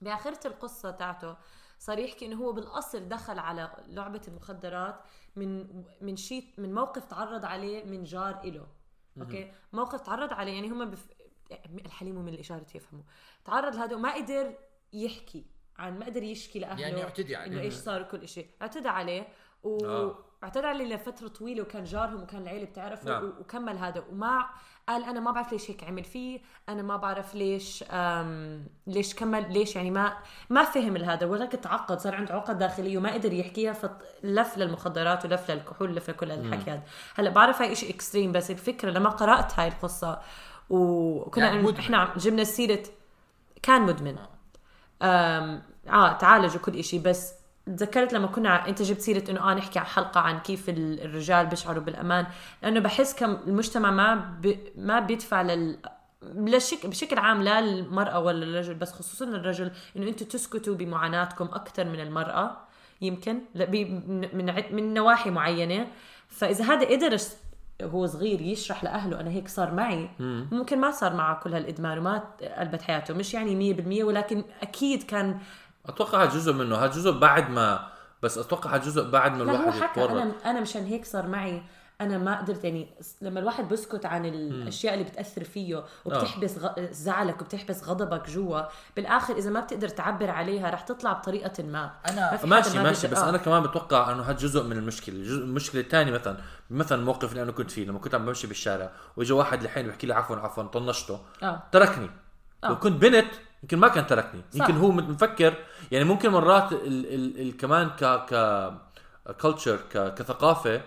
بآخرة القصة تاعته صار يحكي إنه هو بالأصل دخل على لعبة المخدرات من من شيء من موقف تعرض عليه من جار إله. أوكي؟ موقف تعرض عليه يعني هم بف... الحليم من الاشاره يفهموا تعرض لهذا وما قدر يحكي عن ما قدر يشكي لأهله يعني اعتدي عليه. إنه إيش صار كل شيء اعتدى عليه و... آه. اعتدى عليه لفتره طويلة وكان جارهم وكان العيلة بتعرفه نعم. و... وكمل هذا وما قال أنا ما بعرف ليش هيك عمل فيه أنا ما بعرف ليش أم... ليش كمل ليش يعني ما ما فهم هذا ولك تعقد صار عنده عقد داخلية وما قدر يحكيها فلف للمخدرات ولف للكحول لف لكل الحكي هذا هلا بعرف هاي شيء اكستريم بس الفكرة لما قرأت هاي القصة وكنا يعني. إحنا جبنا سيره كان مدمن آم، آه تعالج وكل إشي بس تذكرت لما كنا أنت جبت سيرة إنه آه نحكي على حلقة عن كيف ال- الرجال بيشعروا بالأمان لأنه بحس كم المجتمع ما ب... ما بيدفع لل للشك... بشكل عام لا للمرأة ولا للرجل بس خصوصا للرجل إنه أنتم تسكتوا بمعاناتكم أكثر من المرأة يمكن بي... من من نواحي معينة فإذا هذا قدر هو صغير يشرح لأهله أنا هيك صار معي. ممكن ما صار معه كل هالإدمان وما قلبت حياته مش يعني 100% ولكن أكيد كان أتوقع جزء منه هذا جزء بعد ما بس أتوقع جزء بعد ما لا هو الواحد حكى يتورط. أنا أنا مشان هيك صار معي. أنا ما قدرت يعني لما الواحد بسكت عن الأشياء اللي بتأثر فيه وبتحبس غ... زعلك وبتحبس غضبك جوا بالآخر إذا ما بتقدر تعبر عليها رح تطلع بطريقة ما أنا- ما ماشي ما ماشي بس آه. أنا كمان بتوقع إنه هذا جزء من المشكلة الجزء- المشكلة الثانية مثلا مثلا الموقف اللي أنا كنت فيه لما كنت عم بمشي بالشارع وإجا واحد لحين بحكي لي عفوا عفوا طنشته آه تركني آه. لو كنت بنت يمكن ما كان تركني صح. يمكن هو مفكر يعني ممكن مرات ال ال ال كمان ك ك كلتشر ك كثقافة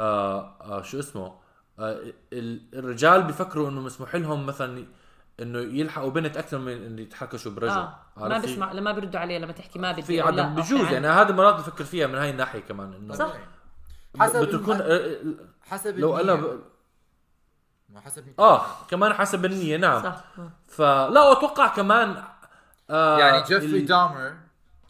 آه آه شو اسمه آه ال- الرجال بيفكروا إنه مسموح لهم مثلا إنه يلحقوا بنت أكثر من انه يتحكشوا برجل آه ما؟ بيسمع لما بيردوا عليه لما تحكي ما بدي في عدم بجوز يعني عن- هذا مرات بفكر فيها من هاي الناحية كمان إنه صح. حسب بتكون الم- حسب لو أنا. ب... ما حسب النية. آه كمان حسب النية نعم صح آه. فلا أتوقع كمان آه يعني جيفري ال- دامر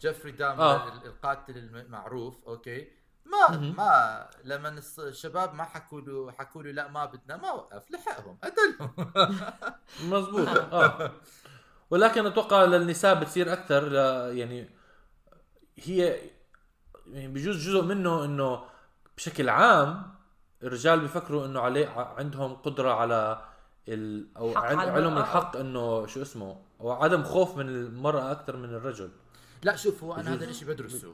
جيفري دامر آه. ال- القاتل المعروف okay ما ما لما الص- الشباب ما حكوا له حكوا له لا ما بدنا ما وقف لحقهم قتلهم [laughs] مزبوط آه ولكن أتوقع للنساء بتصير أكثر ل- يعني هي يعني بجوز جزء منه إنه بشكل عام الرجال بيفكروا إنه عليه عندهم قدرة على ال أو علم المرأة. الحق إنه شو اسمه أو عدم خوف من المرأة أكثر من الرجل لا شوف هو أنا. هذا الشيء بدرسه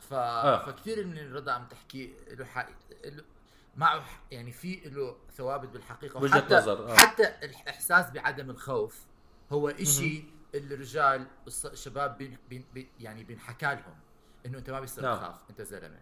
ف... آه. فكثير من الرضا عم تحكي له حق له معه يعني في له ثوابت بالحقيقة وحتى نظر، آه. حتى الإحساس بعدم الخوف هو إشي الرجال الشباب بين بين بين يعني بينحكى لهم إنه أنت ما بيصير نعم. تخاف أنت زلمة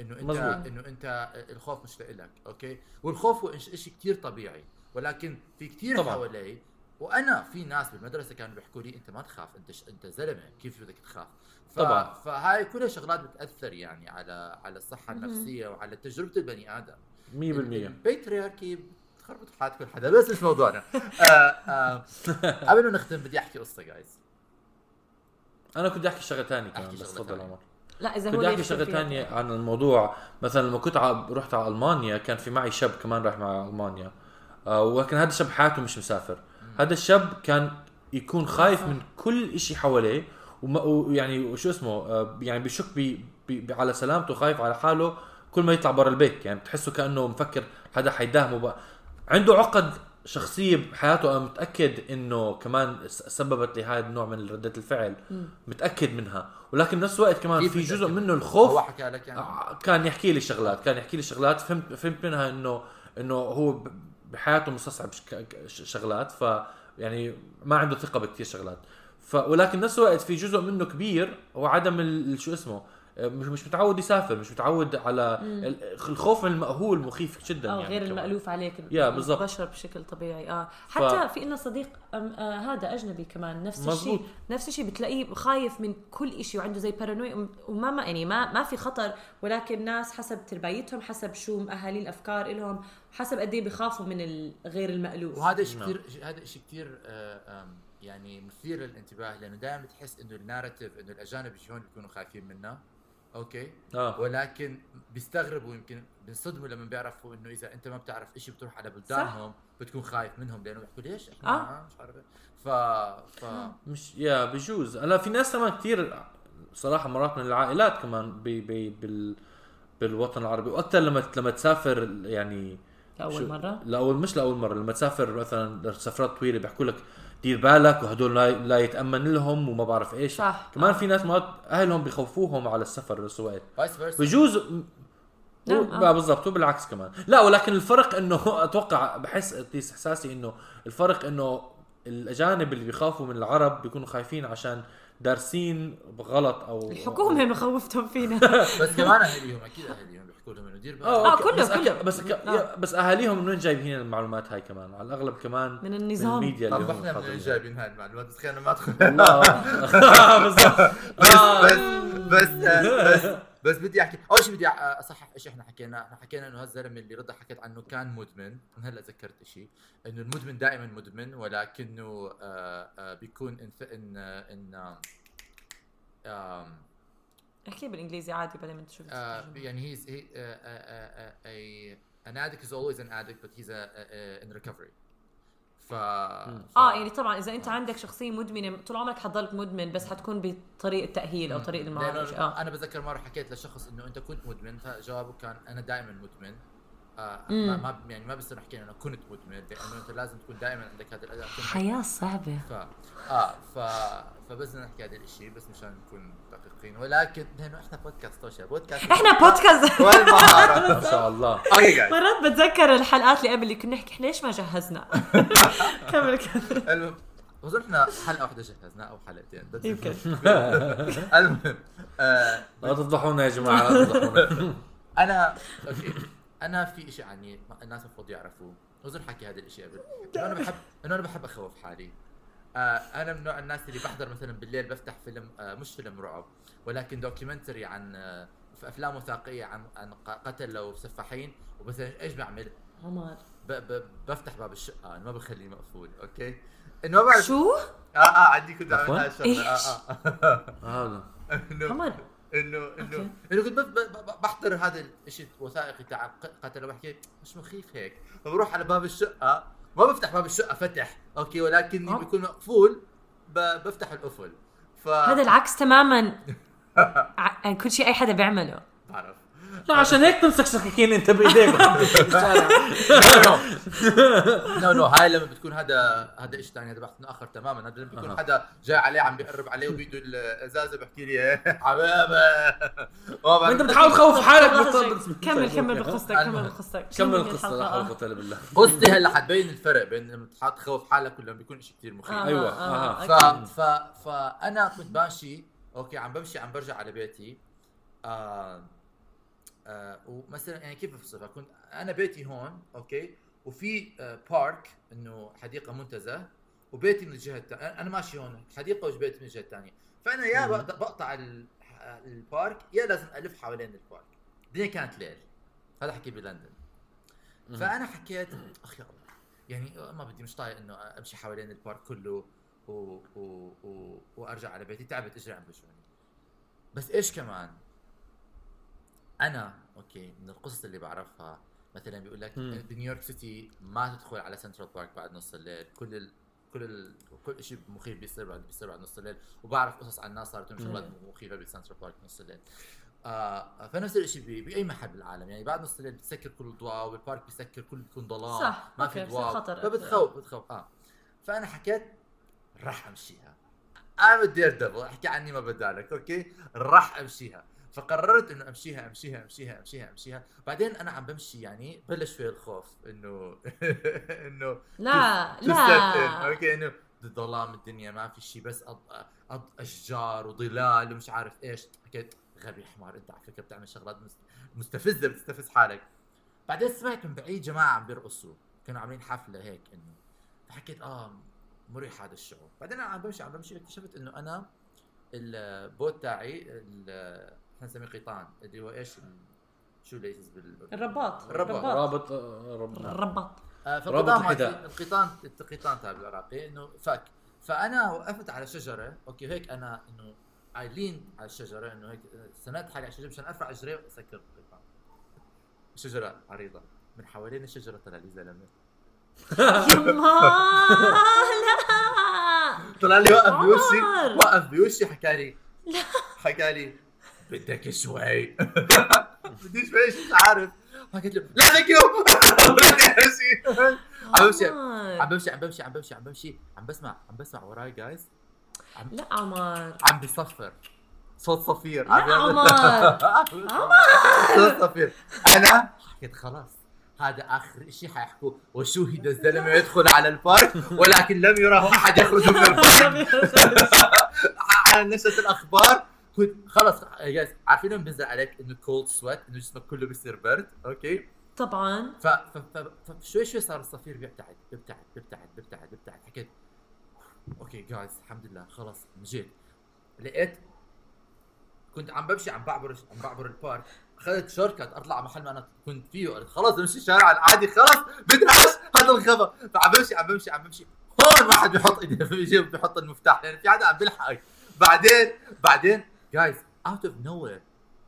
إنه انت مزبوط. إنه أنت الخوف مش لإلك أوكي والخوف هو شيء كثير طبيعي ولكن في كثير. حوالي وأنا في ناس بالمدرسة كانوا بيحكوا لي أنت ما تخاف أنت ش... أنت زلمة كيف بدك تخاف؟ ف... طبعاً. فهاي كلها شغلات بتأثر يعني على على الصحة النفسية وعلى تجربة البني آدم. 100% البيترياركي بتخربط حياه كل حدا بس مش موضوعنا. [laughs] آه آه قبل ما نختم بدي أحكي قصة جايز أنا كنت أحكي شغلة ثانية كمان أحكي بس تفضل. عمر. لا إذا هو بدي أحكي شغلة ثانية عن الموضوع. مثلا لما كنت ع... رحت على ألمانيا كان في معي شاب كمان راح مع ألمانيا. آه ولكن هذا الشاب حياته مش مسافر. هذا الشاب كان يكون خايف من كل إشي حواليه وما ويعني وشو اسمه آه يعني بيشك بي بي على سلامته خايف على حاله كل ما يطلع برا البيت. يعني بتحسه كأنه مفكر حدا حيداهمه بقى. عنده عقد شخصية بحياته أنا متأكد إنه كمان س- سببت لي هذا النوع من ردة الفعل. متأكد منها. ولكن بنفس الوقت كمان في جزء؟ منه هو الخوف حكى لك يعني. آه، كان يحكي لي شغلات كان يحكي لي شغلات. فهمت فهمت منها انه إنه هو بحياته مستصعب شغلات ف يعني ما عنده ثقة بكثير شغلات ف ولكن نفس الوقت في جزء منه كبير هو عدم ال- شو اسمه آه، مش مش متعود يسافر مش متعود على ال- الخوف من المأهول مخيف جدا آه يعني غير كمان. المألوف عليك يا، بالضبط. البشر بشكل طبيعي آه حتى في إلنا صديق آه هذا أجنبي كمان نفس. الشيء نفس الشيء بتلاقيه خايف من كل شيء وعنده زي بارانويا وما ما يعني ما ما في خطر ولكن ناس حسب تربيتهم حسب شو مأهالي الأفكار لهم حسب قد إيه بخافوا من ال- غير المألوف وهذا شيء نعم. كثير هذا شيء كثير آه، يعني مثير للانتباه لأنه دائما بتحس إنه ال narrative إنه الأجانب يجون بيكونوا خايفين منا okay آه ولكن بيستغربوا يمكن بينصدموا لما بيعرفوا إنه إذا أنت ما بتعرف شيء بتروح على بلدانهم بتكون خايف منهم لأنه بيحكوا ليش إحنا آه. آه. مش عارف. ف ف مش يا بجوز هلا في ناس كمان كثير صراحة مرات من العائلات كمان بي بي بال بالوطن العربي وأكثر لما لما تسافر يعني لأول مرة لاول مش لأول مرة لما تسافر مثلا سفرات طويلة بيحكوا لك دير بالك وهدول لا, لا يتأمن لهم وما بعرف إيش صح. كمان آه. في ناس مرات أهلهم بخوفوهم على السفر بنفس الوقت بجوز نعم، هو- آه. بالضبط وبالعكس كمان لا ولكن الفرق إنه [laughs] أتوقع بحس at least إحساسي إنه الفرق إنه الأجانب اللي بيخافوا من العرب بيكونوا خايفين عشان دارسين غلط أو الحكومة مخوفتهم فينا [laughs] بس كمان أهاليهم أكيد أهاليهم بيحكوا لهم إنه دير بالك آه آه،. كله- بس كله. بس أك... آه. بس أهاليهم من وين جايبين المعلومات هاي كمان على الأغلب كمان من النظام. الميديا اللي طب إحنا من. وين جايبين هاي المعلومات بس خلينا ما ادخل بالضبط [laughs] بس آه. بس بس بس بدي أحكي أول شيء بدي أصحح شيء إحنا حكيناه إحنا حكينا إنه هالزلمه اللي رضا حكيت عنه كان مدمن من هلأ ذكرت شيء إنه المدمن دائما مدمن ولكنه آه آه بيكون إن إن إن أحكي بالإنجليزي عادي بعدين ما تشوف آه يعني uh, a an addict is always an addict but he's a, a, a in recovery. ف, ف آه يعني طبعا إذا أنت عندك شخصية مدمنة طول عمرك حتضلك مدمن بس حتكون بطريق التاهيل أو طريق المعالجة. آه. أنا بتذكر مرة حكيت لشخص إنه أنت كنت مدمن فجوابه كان أنا دائما مدمن. آه. ما ما يعني ما بصير نحكي انه كنت مدمن لأنه أنت لازم تكون دائما عندك هذا الاداء حياة صعبة. ف آه ف فبس بدنا نحكي هذا الشيء بس مشان نكون دقيقين. ولكن لأنه إحنا بودكاست توشا بودكاست إحنا بودكاست [laughs] والمهارة [laughs] ما شاء الله. [laughs] مرات بتذكر الحلقات اللي قبل اللي كنا نحكي إحنا ليش ما جهزنا؟ كمل كمل. المهم بظن إحنا حلقة واحدة جهزنا أو حلقتين. بس يمكن. المهم آه لا تفضحونا يا جماعة لا تفضحونا. أنا okay أنا في شيء عني الناس المفروض يعرفوه وزن حكي هذا الشيء قبل إنه أنا بحب إنه أنا بحب أخوف حالي آه أنا من نوع الناس اللي بحضر مثلا بالليل بفتح فيلم آه مش فيلم رعب ولكن documentary عن آه في أفلام وثائقية عن عن ق- قتل أو سفاحين ومثلا إيش بعمل؟ عمر ب ب بفتح باب الشقه أنا ما بخليه مقفول okay؟ إنه ما بعرف شو؟ آه آه عندي كنت؟ أعمل هاي الشغلة؟ آه آه هذا [laughs] عمر انه. انه انه كنت بحضر هذا الشيء الوثائقي تاع ق- قتل وبحكي مش مخيف هيك. فبروح على باب الشقة ما بفتح باب الشقة فتح. أوكي ولكني آه. بيكون مقفول بفتح القفل. ف هذا العكس تماما. [laughs] ع- يعني كل شيء أي حدا بيعمله. بعرف. لا عشان هيك تمسك سكاكين انت بإيديك. [laughs] no no هاي لما بتكون هذا هذا شيء ثاني هذا بحث آخر تماما هذا لما بيكون. حدا جاي عليه عم بيقرب عليه وبيده الإزازة بحكي لي إيه، [laughs] [laughs] بعرف. انت بتحاول تخوف حالك كمل كمل بقصتك كمل. بقصتك كمل القصة لا؟ حول. ولا الا بالله قصتي هلا حتبين الفرق بين لما تحط تخوف حالك ولا بيكون شيء كثير مخيف آه، أيوة، آه، آه. ف فأنا كنت ماشي okay عم بمشي عم برجع على بيتي آه آه ومثلا يعني كيف بوصفها كنت أنا بيتي هون okay؟ وفي آه park إنه حديقة منتزه وبيتي من الجهة الثانية أنا ماشي هون حديقة وبيتي من الجهة الثانية فأنا يا. بقطع, بقطع ال- ال park يا لازم ألف حوالين ال park الدنيا كانت ليل. هذا حكي بلندن. فأنا حكيت اخ يا الله يعني ما بدي مش طايق إنه أمشي حوالين ال park كله و... و... و... وأرجع على بيتي. تعبت إجري عم بس إيش كمان؟ أنا okay من القصص اللي بعرفها مثلا بيقول لك. ب New York City ما تدخل على Central Park بعد نص الليل. كل ال... كل ال... كل شيء مخيف بيصير بعد بيصير بعد نص الليل. وبعرف قصص عن ناس صارت لهم شغلات مخيفة ب Central Park نص الليل. آه فنفس الشيء بي- بأي محل بالعالم. يعني بعد نص الليل بتسكر كل الضوء وال park بيسكر كل بيكون ظلام صح، ما في ضوء. فبتخوف بتخوف. آه. فأنا حكيت راح أمشيها. أنا بدي devil أحكي عني ما بدالك okay؟ راح أمشيها. فقررت إنه أمشيها أمشيها أمشيها أمشيها أمشيها. بعدين أنا عم بمشي يعني بلش في الخوف إنه [laughs] إنه لا. لا. okay إنه ظلام الدنيا ما في شيء بس أض... أض... أشجار وظلال ومش عارف إيش. حكيت غبي حمار أنت على فكرة بتعمل شغلات مست... مستفزة بتستفز حالك. بعدين سمعت من بعيد جماعة عم بيرقصوا. كانوا عاملين حفلة هيك إنه فحكيت آه مريح هذا الشعور. بعدين أنا عم بمشي عم بمشي اكتشفت إنه أنا ال boot تاعي ال- إحنا نسميه قيطان اللي هو إيش؟ shoe laces بال الرباط. الرباط. رابط آه، رب- الرباط. آه، رابط فالقطان القيطان القيطان تاع بالعراقي إنه فك. فأنا وقفت على شجرة okay هيك أنا إنه عايلين على الشجرة إنه هيك سندت حالي على الشجرة مشان أرفع أجري وأسكر القيطان شجرة عريضة. من حوالين الشجرة طلع لي زلمة. [laughs] يما لا طلع لي وقف بوشي. وقف بوشي حكى لي حكى لي بدك شوي بدي شوي مش عارف حكيت له لا thank you عم بمشي عمر. عم بمشي عم بمشي عم بمشي عم بمشي عم بسمع عم بسمع وراي guys لا عمر عم بيصفر صوت صفير لا عم يعمل- عمر. صوت صفير أنا حكيت خلاص. هذا آخر شيء حيحكوا. وشوهد الزلمة يدخل على ال park؟ ولكن لم يره أحد يخرج من ال park. [laughs] [laughs] على نشرة الأخبار. كنت خلص يا guys عارفين لما بينزل عليك إنه cold sweat إنه جسمك كله بيصير برد okay؟ طبعا. ف ف ف فشوي شوي صار الصفير بيبتعد بيبتعد بيبتعد بيبتعد بيبتعد. حكيت okay guys الحمد لله خلص مشيت لقيت كنت عم بمشي عم بعبر عم بعبر ال park. أخذت shortcut أطلع على محل ما أنا كنت فيه قلت خلص بمشي الشارع العادي خلص بدرعش هذا الخبر. فعم بمشي عم بمشي عم بمشي. هون ما حد بيحط ايده في بيحط المفتاح لأن في حدا عم بيلحقك بعدين بعدين guys out of nowhere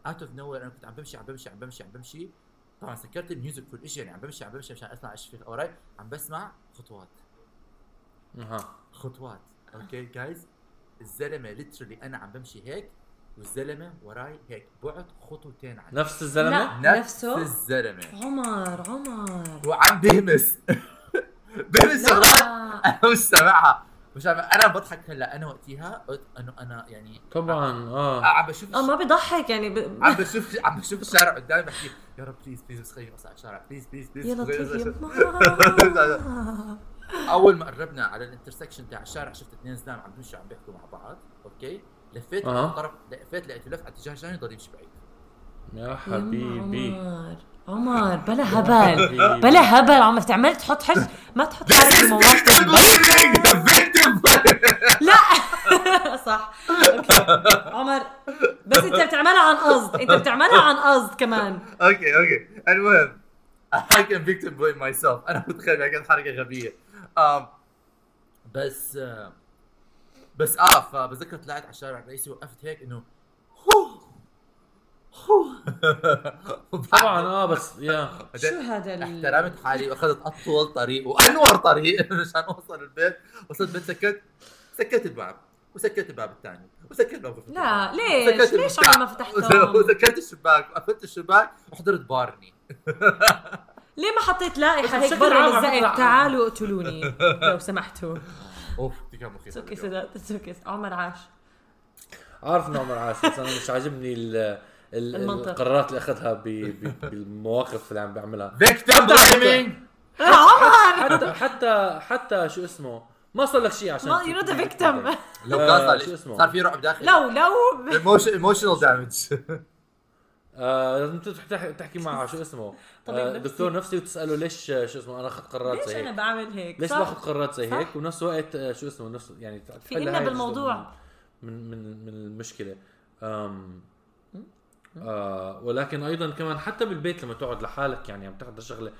out of nowhere أنا كنت عم بمشي عم بمشي عم بمشي عم بمشي. طبعا سكرت ال music كل شيء يعني عم بمشي عم بمشي عشان اسمع إيش في وراي عم بسمع خطوات. أها. خطوات. okay guys الزلمة literally أنا عم بمشي هيك والزلمة وراي هيك. بعد خطوتين عني نفس الزلمة؟ لا. نفس نفسه؟ الزلمة. عمر عمر. وعم بهمس. [laughs] بهمس لا. [laughs] أنا مش سامعها. مش عم أنا بضحك هلأ أنا وقتها قلت انه أنا يعني طبعا آه. عم بشوف آه ما بيضحك يعني ب... عم بشوف عم بشوف الشارع قدامي بحكي يا رب please please بس خليني اطلع على الشارع please please please يا [laughs] لطيف أول ما قربنا على ال intersection تاع الشارع شفت اثنين زلام عم بيمشوا عم بيحكوا مع بعض okay؟ لفيت أها. طرف لفيت لقيته لف على اتجاه جاني ضل يمشي بعيد. يا حبيبي. عمر بلا هبل. بلا هبل. عمر تعمل تحط حش ما تحط حالك بمواقف لا. [laughs] صح. okay. عمر بس انت بتعملها عن قصد. انت بتعملها عن قصد كمان. okay okay. المهم I can victim blame myself. أنا متخيل كانت حركة غبية. um, بس uh, بس آه فبذكر طلعت على الشارع الرئيسي وقفت هيك إنه [laughs] طبعا آه بس يا. [laughs] شو هذا احترمت حالي واخذت أطول طريق وأنور طريق [laughs] مشان أوصل البيت. وصلت البيت سكت سكرت الباب وسكرت الباب الثاني وسكرت الباب لا ليش؟ ليش. عمر ما فتحتهم وسكرت الشباك وقفلت الشباك وحضرت بارني. ليه ما حطيت لائحة هيك برا فكرة- تعالوا اقتلوني لو سمحتوا. أوف دي كان مخيف سوكي سدات سوكي عمر عاش. عارف إنه عمر عاش بس أنا مش عاجبني المنطق. القرارات اللي أخذها [laughs] بالمواقف اللي عم بيعملها فيكتيم بلايمينج عمر حتى حتى حتى شو اسمه ما صار لك شيء عشان ما you're not victim لو آه، كان شو صار اسمه؟ صار في رعب داخلي لو لو emotional damage آه لازم تحكي تحكي مع شو اسمه [laughs] آه. دكتور نفسي وتسأله ليش آه، شو اسمه أنا اخذت قرارات ليش زي أنا هيك بعمل هيك ليش؟ باخذ قرارات زي صح. هيك ونفس الوقت آه، شو اسمه نفس يعني في بالموضوع. من من من المشكلة آه ولكن أيضا كمان حتى بالبيت لما تقعد لحالك يعني عم تحضر شغله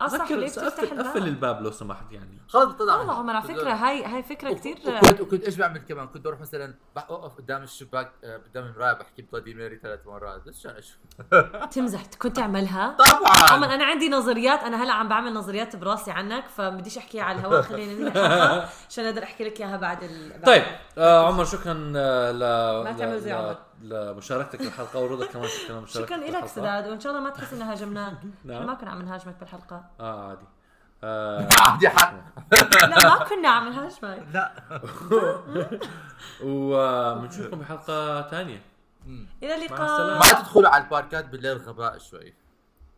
صح ذكر ليه بتفتح قفل قفل الباب لو سمحت يعني. خلص عمر على فكرة هاي هاي فكرة كثير وكنت وكنت إيش بعمل كمان؟ كنت بروح مثلا أوقف قدام الشباك آه، قدام المراية بحكي بلادي ميري ثلاث مرات. بس عشان أشوف؟ [laughs] تمزح كنت تعملها طبعا. عمر أنا عندي نظريات أنا هلأ عم بعمل نظريات براسي عنك فبديش أحكيها على الهواء خلينا ننهي عشان أقدر أحكي لك إياها بعد ال... بعد طيب آه عمر شكرا آه ل ما تعمل زي عمر. لمشاركتك بالحلقة ورضا كمان شكرا لمشاركتك شكرا لك. سداد وإن شاء الله ما تحس انها هاجمناك [laughs] نعم. ما كنا عم نهاجمك بالحلقة. آه عادي. آه [laughs] عندي حق. لا ما كنا عم نهاجمك. لا. [laughs] وبنشوفكم بحلقة ثانية إلى. اللقاء. ما تدخلوا على الباركات بالليل غباء شوي.